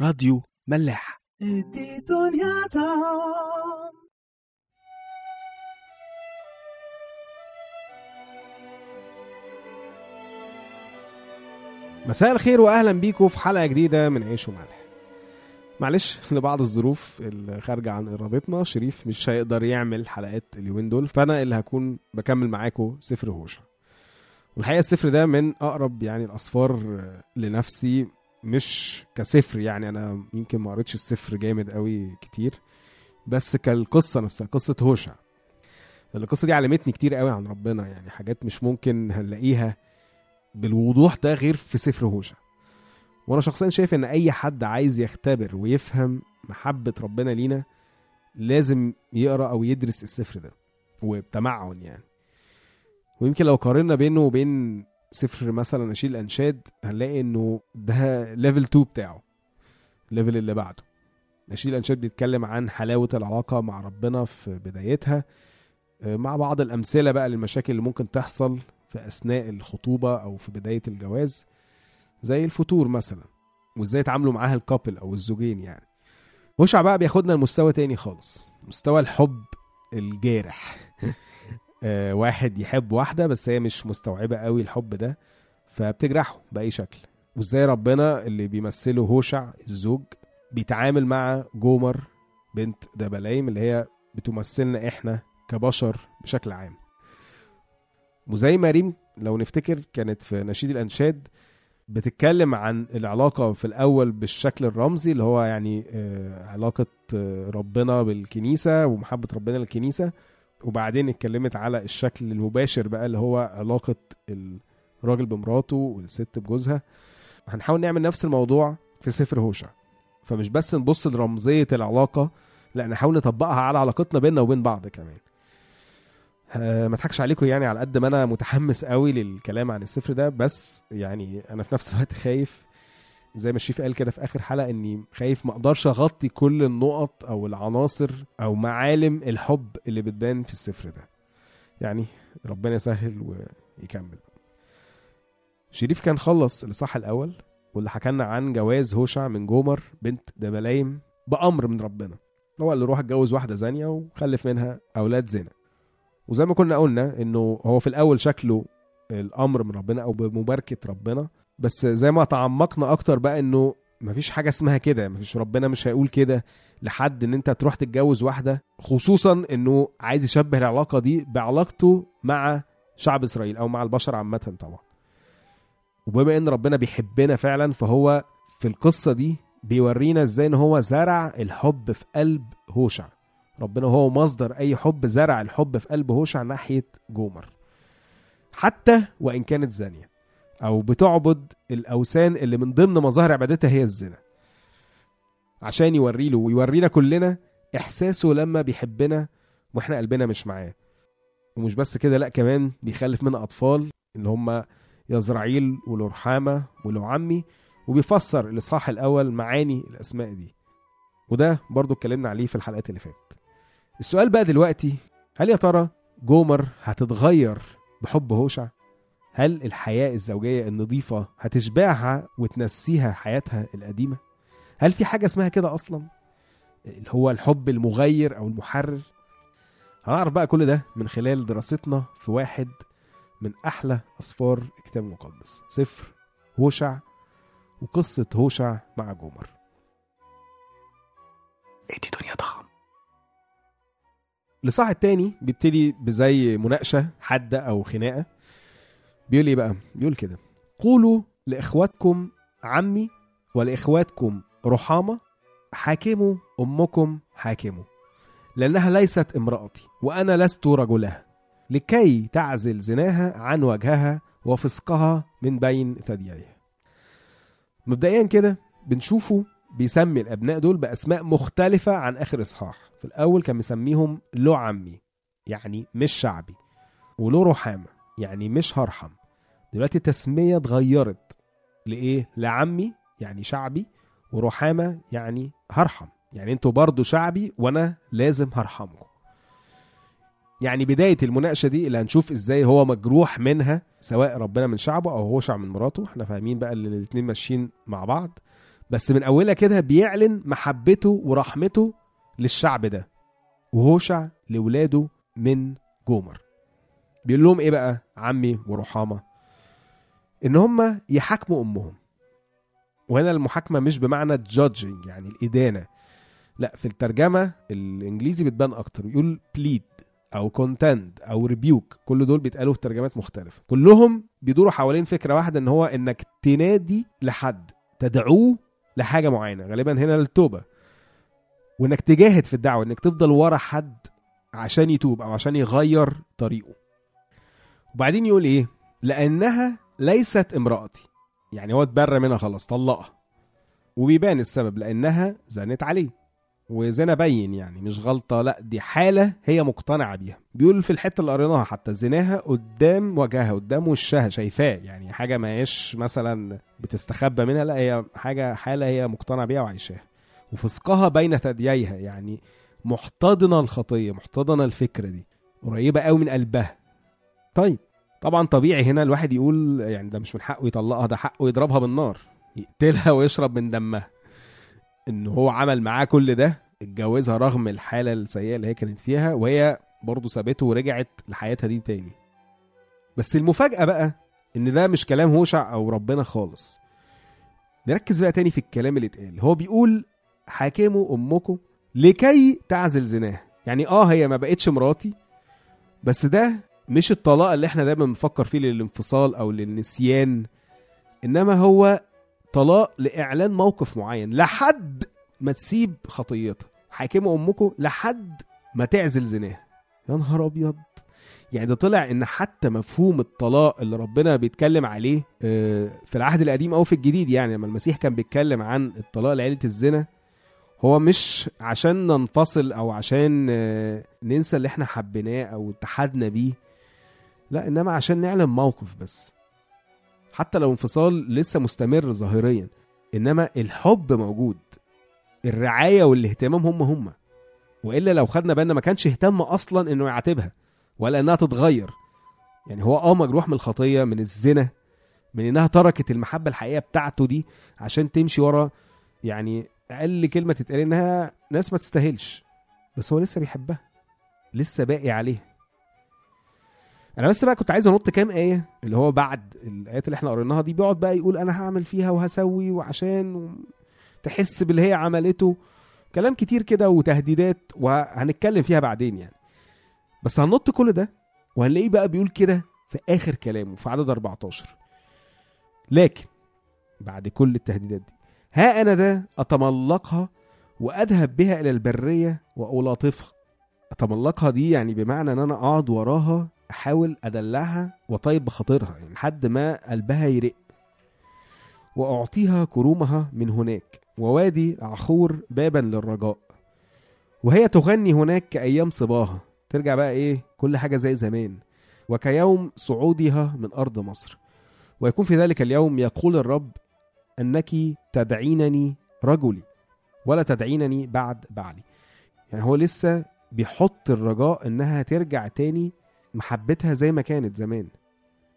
راديو ملاح. مساء الخير واهلا بيكم في حلقة جديدة من عيش وملح. معلش لبعض الظروف اللي خارجة عن إرادتنا شريف مش هيقدر يعمل حلقات اليومين دول فأنا اللي هكون بكمل معاكم سفر هوشع والحقيقة السفر ده من أقرب يعني الأسفار لنفسي مش كسفر يعني أنا يمكن ما قريتش السفر جامد قوي كتير بس كالقصة نفسها قصة هوشع. القصة دي علمتني كتير قوي عن ربنا يعني حاجات مش ممكن هنلاقيها بالوضوح ده غير في سفر هوشع. وأنا شخصيا شايف إن أي حد عايز يختبر ويفهم محبة ربنا لينا لازم يقرأ أو يدرس السفر ده وبتمعن يعني. ويمكن لو قارنا بينه وبين سفر مثلا نشيد الانشاد هنلاقي إنه ده level 2 بتاعه ال level اللي بعده. نشيد الانشاد بيتكلم عن حلاوة العلاقة مع ربنا في بدايتها آه، مع بعض الأمثلة بقى للمشاكل اللي ممكن تحصل في أثناء الخطوبة أو في بداية الجواز زي الفتور مثلا وإزاي يتعاملوا معاها ال couple أو الزوجين يعني. هوشع بقى بياخدنا لمستوى تاني خالص مستوى الحب الجارح. واحد يحب واحدة بس هي مش مستوعبة قوي الحب ده فبتجرحه بأي شكل. وإزاي ربنا اللي بيمثله هوشع الزوج بيتعامل مع جومر بنت دبلايم اللي هي بتمثلنا إحنا كبشر بشكل عام. وزي ما ريم لو نفتكر كانت في نشيد الأنشاد بتتكلم عن العلاقة في الأول بالشكل الرمزي اللي هو يعني آه، علاقة آه، ربنا بالكنيسة ومحبة ربنا للكنيسة وبعدين اتكلمت على الشكل المباشر بقى اللي هو علاقة الراجل بمراته والست بجوزها. هنحاول نعمل نفس الموضوع في سفر هوشع. فمش بس نبص لرمزية العلاقة لا نحاول نطبقها على علاقتنا بيننا وبين بعض كمان. آه، ما اضحكش عليكم يعني على قد ما أنا متحمس قوي للكلام عن السفر ده بس يعني أنا في نفس الوقت خايف زي ما الشيف قال كده في آخر حلقة إني خايف ما أقدرش أغطي كل النقط أو العناصر أو معالم الحب اللي بتبان في السفر ده. يعني ربنا يسهل ويكمل. شريف كان خلص الإصحاح الأول واللي حكى لنا عن جواز هوشع من جومر بنت دبلايم بأمر من ربنا. هو اللي روح اتجوز واحدة زانية وخلف منها أولاد زنا وزي ما كنا قلنا إنه هو في الأول شكله الأمر من ربنا أو بمباركة ربنا بس زي ما تعمقنا أكتر بقى إنه مفيش حاجة اسمها كده مفيش ربنا مش هيقول كده لحد إن أنت تروح تتجوز واحدة خصوصا إنه عايز يشبه العلاقة دي بعلاقته مع شعب إسرائيل أو مع البشر عامة طبعا. وبما إن ربنا بيحبنا فعلا فهو في القصة دي بيورينا إزاي إن هو زرع الحب في قلب هوشع. ربنا هو مصدر أي حب زرع الحب في قلب هوشع ناحية جومر. حتى وإن كانت زانية. أو بتعبد الأوثان اللي من ضمن مظاهر عبادتها هي الزنا. عشان يوري له ويورينا كلنا إحساسه لما بيحبنا وإحنا قلبنا مش معاه. ومش بس كده لأ كمان بيخلف منها أطفال اللي هم يزرعيل ولرحامة ولعمي وبيفسر الإصحاح الأول معاني الأسماء دي. وده برضو اتكلمنا عليه في الحلقات اللي فاتت. السؤال بقى دلوقتي هل يا ترى جومر هتتغير بحب هوشع؟ هل الحياة الزوجية النظيفة هتشبعها وتنسيها حياتها القديمة؟ هل في حاجة اسمها كده أصلا؟ اللي هو الحب المغير أو المحرر؟ هنعرف بقى كل ده من خلال دراستنا في واحد من أحلى أسفار الكتاب المقدس سفر هوشع وقصة هوشع مع جومر. ادي دنيا ضخم. الإصحاح التاني بيبتدي بزي مناقشة حادة أو خناقة. بيقول إيه بقى؟ بيقول كده. قولوا لإخواتكم عمي ولإخواتكم رحامة حاكموا أمكم حاكموا لأنها ليست امرأتي وأنا لست رجلها لكي تعزل زناها عن وجهها وفسقها من بين ثدييها. مبدئيا كده بنشوفه بيسمي الأبناء دول بأسماء مختلفة عن آخر إصحاح. في الأول كان مسميهم له عمي يعني مش شعبي وله رحامة يعني مش هرحم. دلوقتي التسمية اتغيرت لإيه؟ لعمي يعني شعبي ورحامه يعني هرحم. يعني أنتوا برضو شعبي وأنا لازم هرحمكم. يعني بداية المناقشة دي اللي هنشوف إزاي هو مجروح منها سواء ربنا من شعبه أو هو شعب من مراته. إحنا فاهمين بقى إن الاتنين ماشيين مع بعض. بس من أولها كده بيعلن محبته ورحمته للشعب ده وهوشع لولاده من جومر. بيقول لهم إيه بقى؟ عمي ورحامه إن هم يحاكموا أمهم. وهنا المحاكمة مش بمعنى judging يعني الإدانة. لا في الترجمة الإنجليزي بتبان أكتر يقول plead أو contend أو rebuke كل دول بيتقالوا في ترجمات مختلفة. كلهم بيدوروا حوالين فكرة واحدة إن هو إنك تنادي لحد تدعوه لحاجة معينة. غالبا هنا للتوبه وإنك تجاهد في الدعوة إنك تفضل ورا حد عشان يتوب أو عشان يغير طريقه. وبعدين يقول إيه؟ لأنها ليست امرأتي. يعني هو اتبرى منها خلاص طلقها. وبيبان السبب لأنها زنت عليه. وزنا بين يعني مش غلطة لأ دي حالة هي مقتنعة بيها. بيقول في الحتة اللي قريناها حتى زناها قدام وجهها قدام وشها شايفاه. يعني حاجة ما هيش مثلا بتستخبى منها لأ هي حاجة حالة هي مقتنعة بيها وعايشاها. وفسقها بين ثدييها يعني محتضنة الخطية محتضنة الفكرة دي. قريبة قوي من قلبها. طيب. طبعا طبيعي هنا الواحد يقول يعني ده مش من حقه يطلقها ده حقه يضربها بالنار يقتلها ويشرب من دمها. إن هو عمل معاه كل ده اتجوزها رغم الحالة السيئة اللي هي كانت فيها وهي برضه سابته ورجعت لحياتها دي تاني. بس المفاجأة بقى إن ده مش كلام هوشع أو ربنا خالص. نركز بقى تاني في الكلام اللي اتقال. هو بيقول حاكموا أمكم لكي تعزل زناها يعني آه هي ما بقتش مراتي بس ده مش الطلاق اللي إحنا دايما بنفكر فيه للانفصال أو للنسيان إنما هو طلاق لإعلان موقف معين. لحد ما تسيب خطيتها حاكموا أمكم لحد ما تعزل زناها يا نهار أبيض. يعني ده طلع إن حتى مفهوم الطلاق اللي ربنا بيتكلم عليه آه، في العهد القديم أو في الجديد يعني لما المسيح كان بيتكلم عن الطلاق لعيلة الزنا هو مش عشان ننفصل أو عشان آه، ننسى اللي إحنا حبيناه أو اتحدنا بيه. لا إنما عشان نعلن موقف بس. حتى لو انفصال لسه مستمر ظاهريا إنما الحب موجود. الرعاية والاهتمام هم هم. وإلا لو خدنا بالنا ما كانش اهتم أصلا إنه يعاتبها ولا إنها تتغير. يعني هو آه مجروح من الخطية من الزنا من إنها تركت المحبة الحقيقية بتاعته دي عشان تمشي ورا. يعني أقل كلمة تتقال إنها ناس ما تستاهلش بس هو لسه بيحبها لسه باقي عليها. أنا بس بقى كنت عايز أنط كام آية اللي هو بعد الآيات اللي إحنا قريناها دي بيقعد بقى يقول أنا هعمل فيها وهسوي وعشان. تحس باللي هي عملته. كلام كتير كده وتهديدات وهنتكلم فيها بعدين يعني. بس هننط كل ده وهنلاقيه بقى بيقول كده في آخر كلامه في عدد 14 لكن بعد كل التهديدات دي ها أنا ده أتملقها وأذهب بها إلى البرية والاطفها أتملقها دي يعني بمعنى إن أنا أقعد وراها أحاول أدلعها واطيب بخاطرها يعني لحد ما قلبها يرق. وأعطيها كرومها من هناك. ووادي عخور بابا للرجاء. وهي تغني هناك كأيام صباها. ترجع بقى إيه كل حاجة زي زمان. وكيوم صعودها من أرض مصر. ويكون في ذلك اليوم يقول الرب أنك تدعينني رجلي ولا تدعينني بعد بعلي. يعني هو لسه بيحط الرجاء إنها ترجع تاني محبتها زي ما كانت زمان.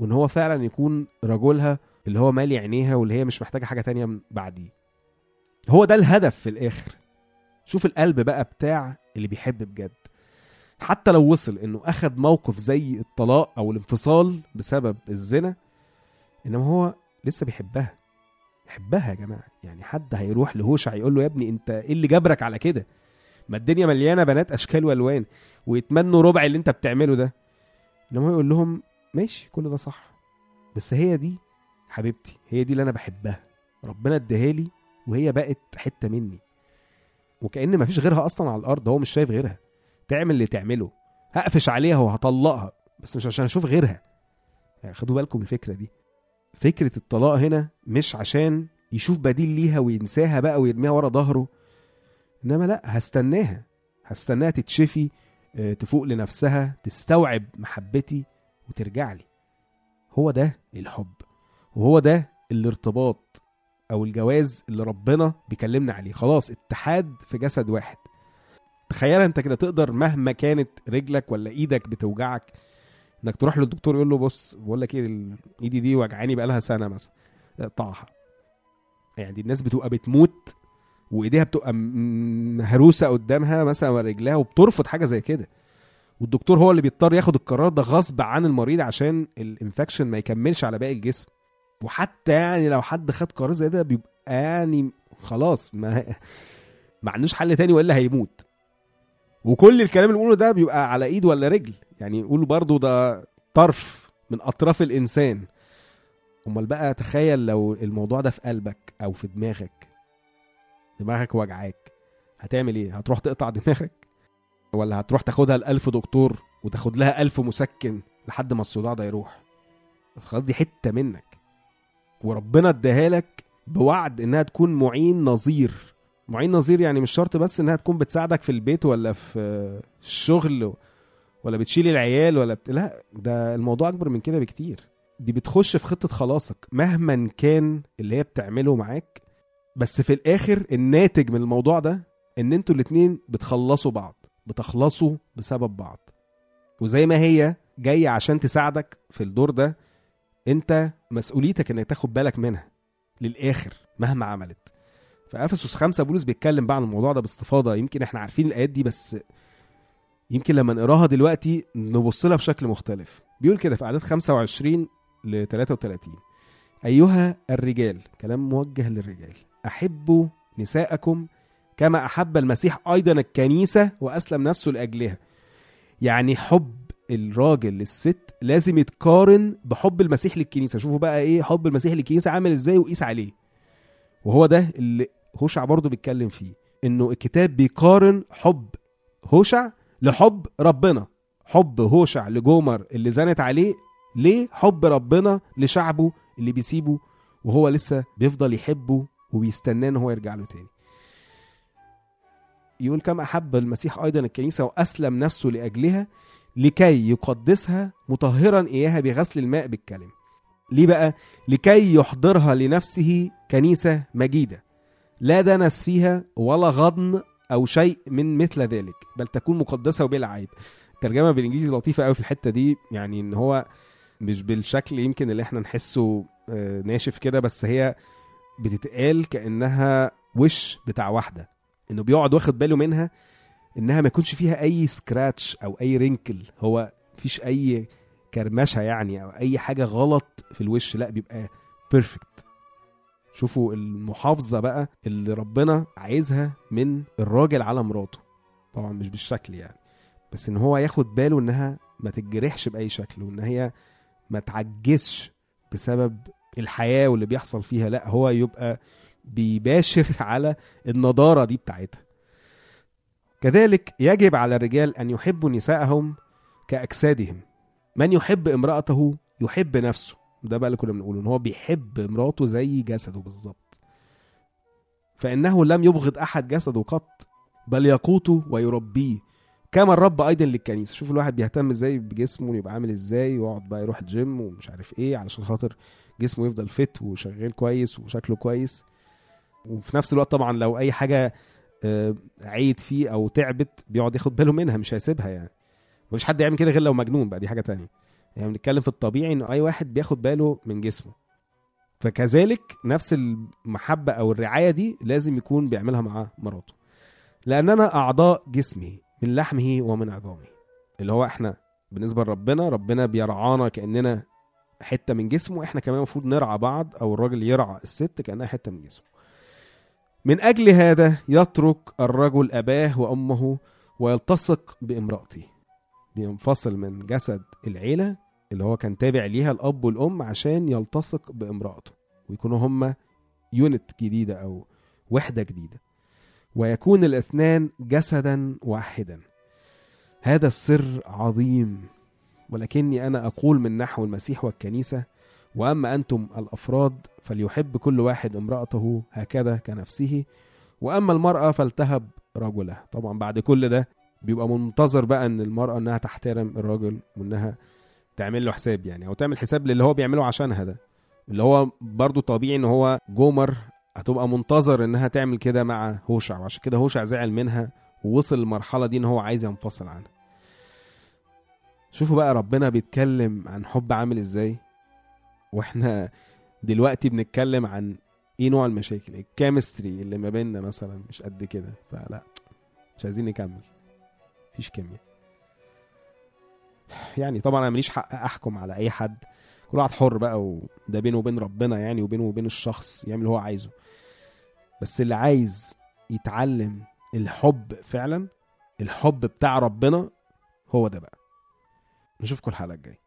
وإن هو فعلا يكون رجلها اللي هو مالي عينيها واللي هي مش محتاجة حاجة تانية من بعديه. هو ده الهدف في الآخر. شوف القلب بقى بتاع اللي بيحب بجد. حتى لو وصل إنه أخد موقف زي الطلاق أو الانفصال بسبب الزنا إنما هو لسه بيحبها. بيحبها يا جماعة. يعني حد هيروح لهوشع يقول له يا ابني أنت إيه اللي جبرك على كده؟ ما الدنيا مليانة بنات أشكال وألوان. ويتمنوا ربع اللي أنت بتعمله ده. هو يقول لهم ماشي كل ده صح. بس هي دي حبيبتي هي دي اللي أنا بحبها. ربنا اداها لي وهي بقت حتة مني. وكأن مفيش غيرها أصلا على الأرض هو مش شايف غيرها. تعمل اللي تعمله. هقفش عليها وهطلقها بس مش عشان أشوف غيرها. يعني خدوا بالكم من الفكرة دي. فكرة الطلاق هنا مش عشان يشوف بديل ليها وينساها بقى ويرميها ورا ظهره إنما لأ هستناها. هستناها تتشفي تفوق لنفسها تستوعب محبتي وترجع لي. هو ده الحب وهو ده الارتباط أو الجواز اللي ربنا بيكلمنا عليه. خلاص اتحاد في جسد واحد. تخيل أنت كده تقدر مهما كانت رجلك ولا إيدك بتوجعك إنك تروح للدكتور يقول له بص بقول لك إيه إيدي دي وجعاني بقالها سنة مثلا اقطعها يعني دي الناس بتبقى بتموت وايديها بتبقى مهروسة قدامها مثلا ورجلها وبترفض حاجة زي كده. والدكتور هو اللي بيضطر ياخد القرار ده غصب عن المريض عشان الانفكشن ما يكملش على باقي الجسم. وحتى يعني لو حد خد قرار زي ده بيبقى يعني خلاص ما ما عندوش حل تاني وإلا هيموت. وكل الكلام اللي بنقوله ده بيبقى على إيد ولا رجل. يعني يقولوا برضو ده طرف من أطراف الإنسان. أمال بقى تخيل لو الموضوع ده في قلبك أو في دماغك دماغك وجعاك. هتعمل إيه؟ هتروح تقطع دماغك؟ ولا هتروح تاخدها لألف دكتور وتاخد لها ألف مسكن لحد ما الصداع ده يروح؟ خلاص دي حتة منك. وربنا اداها لك بوعد إنها تكون معين نظير. معين نظير يعني مش شرط بس إنها تكون بتساعدك في البيت ولا في الشغل ولا بتشيل العيال ولا بت... لا ده الموضوع أكبر من كده بكتير. دي بتخش في خطة خلاصك مهما كان اللي هي بتعمله معاك بس في الآخر الناتج من الموضوع ده إن أنتوا الاتنين بتخلصوا بعض بتخلصوا بسبب بعض. وزي ما هي جاية عشان تساعدك في الدور ده انت مسؤوليتك إنك تاخد بالك منها للآخر مهما عملت. فافسس خمسة بولس بيتكلم بقى عن الموضوع ده باستفاضة يمكن إحنا عارفين الآيات دي بس يمكن لما نقراها دلوقتي نبص لها بشكل مختلف. بيقول كده في أعداد 25 ل 33 أيها الرجال كلام موجه للرجال. احبوا نساءكم كما أحب المسيح أيضا الكنيسة وأسلم نفسه لأجلها. يعني حب الراجل للست لازم يتقارن بحب المسيح للكنيسة. شوفوا بقى إيه حب المسيح للكنيسة عامل إزاي وقيس عليه. وهو ده اللي هوشع برضه بيتكلم فيه إنه الكتاب بيقارن حب هوشع لحب ربنا. حب هوشع لجومر اللي زنت عليه ليه حب ربنا لشعبه اللي بيسيبه وهو لسه بيفضل يحبه وبيستناه إن هو يرجع له تاني. يقول كما أحب المسيح أيضا الكنيسة وأسلم نفسه لأجلها لكي يقدسها مطهرا إياها بغسل الماء بالكلم. ليه بقى؟ لكي يحضرها لنفسه كنيسة مجيدة. لا دنس فيها ولا غضن أو شيء من مثل ذلك بل تكون مقدسة وبلا عيب الترجمة بالإنجليزي لطيفة قوي في الحتة دي يعني إن هو مش بالشكل يمكن اللي إحنا نحسه آه، ناشف كده بس هي بتتقال كأنها وش بتاع واحدة. إنه بيقعد واخد باله منها إنها ما يكونش فيها أي scratch أو أي wrinkle هو مفيش أي كرمشة يعني أو أي حاجة غلط في الوش. لأ بيبقى perfect شوفوا المحافظة بقى اللي ربنا عايزها من الراجل على مراته. طبعا مش بالشكل يعني. بس إن هو ياخد باله إنها ما تتجرحش بأي شكل وإن هي ما تعجزش بسبب الحياة واللي بيحصل فيها لا هو يبقى بيباشر على النضارة دي بتاعتها. كذلك يجب على الرجال أن يحبوا نساءهم كأجسادهم. من يحب امرأته يحب نفسه. ده بقى اللي كنا بنقوله إن هو بيحب مراته زي جسده بالظبط. فإنه لم يبغض أحد جسده قط بل يقوته ويربيه. كما الرب أيضا للكنيسة. شوف الواحد بيهتم إزاي بجسمه يبقى عامل إزاي ويقعد بقى يروح جيم ومش عارف إيه علشان خاطر جسمه يفضل فت وشغال كويس وشكله كويس. وفي نفس الوقت طبعا لو أي حاجة آه، عيت فيه أو تعبت بيقعد ياخد باله منها مش هيسيبها يعني. مفيش حد يعمل كده غير لو مجنون بقى دي حاجة تانية. يعني بنتكلم في الطبيعي إنه أي واحد بياخد باله من جسمه. فكذلك نفس المحبة أو الرعاية دي لازم يكون بيعملها مع مراته. لاننا أعضاء جسمه من لحمه ومن عظامه. اللي هو إحنا بالنسبة لربنا ربنا بيرعانا كأننا حتة من جسمه إحنا كمان المفروض نرعى بعض أو الراجل يرعى الست كأنها حتة من جسمه. من أجل هذا يترك الرجل أباه وأمه ويلتصق بامرأته. بينفصل من جسد العيلة اللي هو كان تابع ليها الأب والأم عشان يلتصق بامرأته ويكونوا هما يونت جديدة أو وحدة جديدة. ويكون الاثنان جسدا واحدا. هذا السر عظيم ولكني أنا أقول من نحو المسيح والكنيسة وأما أنتم الأفراد فليحب كل واحد امرأته هكذا كنفسه وأما المرأة فلتهب رجلها طبعا بعد كل ده بيبقى منتظر بقى إن المرأة إنها تحترم الراجل وإنها تعمل له حساب يعني أو تعمل حساب للي هو بيعمله عشانها ده. اللي هو برضو طبيعي إن هو جومر هتبقى منتظر إنها تعمل كده مع هوشع. وعشان كده هوشع زعل منها ووصل للمرحلة دي إن هو عايز ينفصل عنها. شوفوا بقى ربنا بيتكلم عن حب عامل إزاي. وإحنا دلوقتي بنتكلم عن إيه نوع المشاكل؟ الكيمستري اللي ما بيننا مثلا مش قد كده. فلا مش عايزين نكمل. مفيش كيمياء. يعني طبعا أنا ماليش حق أحكم على أي حد. كل واحد حر بقى وده بينه وبين ربنا يعني وبينه وبين الشخص يعمل اللي هو عايزه. بس اللي عايز يتعلم الحب فعلا الحب بتاع ربنا هو ده بقى. نشوفكم الحلقة الجاية.